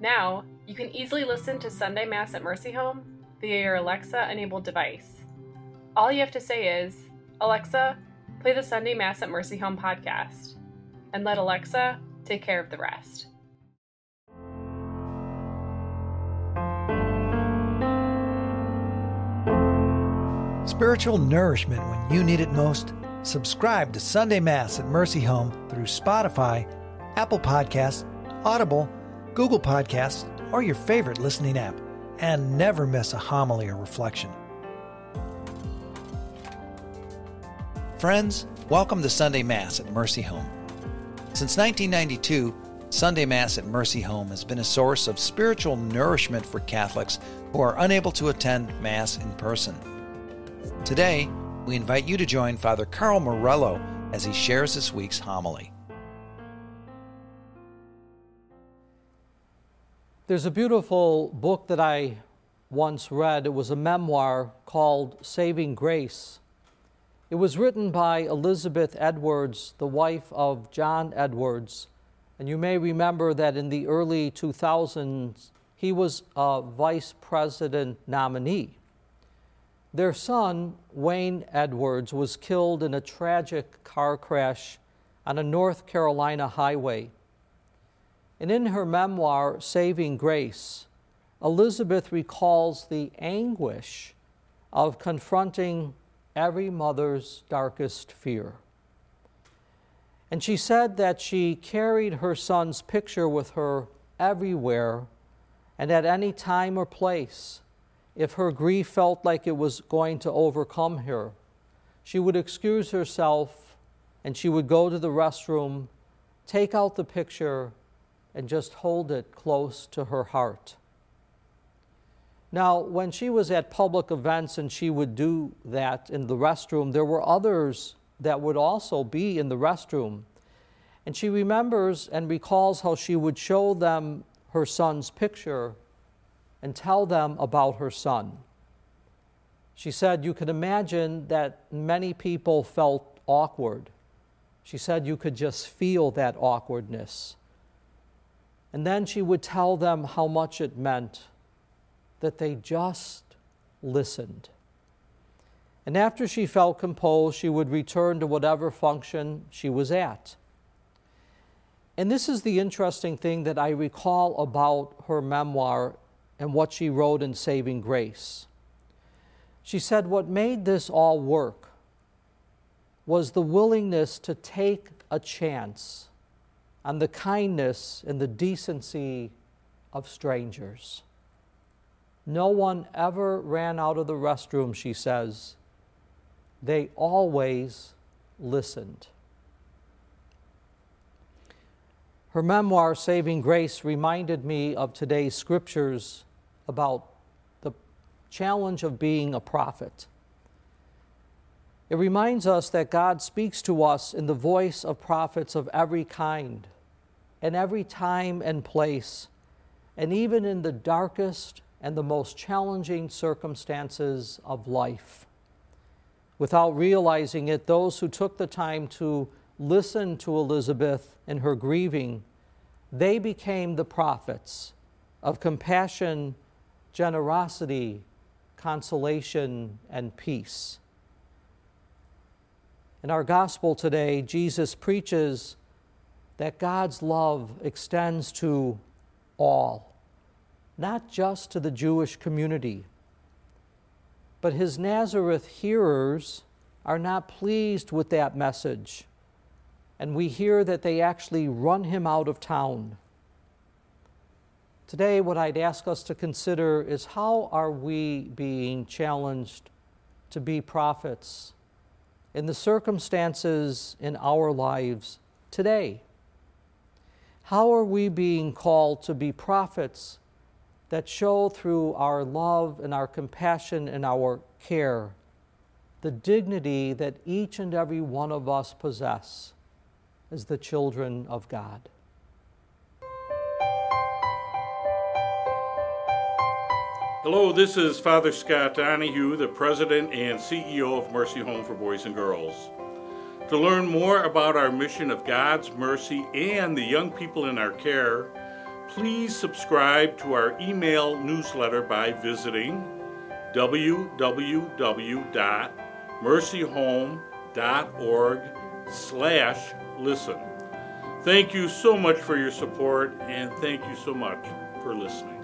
Now, you can easily listen to Sunday Mass at Mercy Home via your Alexa enabled device. All you have to say is, Alexa, play the Sunday Mass at Mercy Home podcast, and let Alexa take care of the rest. Spiritual nourishment when you need it most. Subscribe to Sunday Mass at Mercy Home through Spotify, Apple Podcasts, Audible, Google Podcasts, or your favorite listening app, and never miss a homily or reflection. Friends, welcome to Sunday Mass at Mercy Home. Since 1992, Sunday Mass at Mercy Home has been a source of spiritual nourishment for Catholics who are unable to attend Mass in person. Today, we invite you to join Father Carl Morello as he shares this week's homily. There's a beautiful book that I once read. It was a memoir called Saving Grace. It was written by Elizabeth Edwards, the wife of John Edwards. And you may remember that in the early 2000s, he was a vice president nominee. Their son, Wade Edwards, was killed in a tragic car crash on a North Carolina highway. And in her memoir, Saving Grace, Elizabeth recalls the anguish of confronting every mother's darkest fear. And she said that she carried her son's picture with her everywhere and at any time or place if her grief felt like it was going to overcome her, she would excuse herself and she would go to the restroom, take out the picture, and just hold it close to her heart. Now, when she was at public events and she would do that in the restroom, there were others that would also be in the restroom. And she remembers and recalls how she would show them her son's picture and tell them about her son. She said, You could imagine that many people felt awkward. She said, You could just feel that awkwardness. And then she would tell them how much it meant that they just listened. And after she felt composed, she would return to whatever function she was at. And this is the interesting thing that I recall about her memoir and what she wrote in Saving Grace. She said, What made this all work was the willingness to take a chance on the kindness and the decency of strangers. No one ever ran out of the restroom, she says. They always listened. Her memoir, Saving Grace, reminded me of today's scriptures about the challenge of being a prophet. It reminds us that God speaks to us in the voice of prophets of every kind, in every time and place, and even in the darkest and the most challenging circumstances of life. Without realizing it, those who took the time to listen to Elizabeth in her grieving, they became the prophets of compassion generosity, consolation, and peace. In our gospel today, Jesus preaches that God's love extends to all, not just to the Jewish community. But his Nazareth hearers are not pleased with that message, and we hear that they actually run him out of town. Today, what I'd ask us to consider is how are we being challenged to be prophets in the circumstances in our lives today? How are we being called to be prophets that show through our love and our compassion and our care the dignity that each and every one of us possess as the children of God? Hello, this is Father Scott Donahue, the President and CEO of Mercy Home for Boys and Girls. To learn more about our mission of God's mercy and the young people in our care, please subscribe to our email newsletter by visiting www.mercyhome.org slash listen. Thank you so much for your support and thank you so much for listening.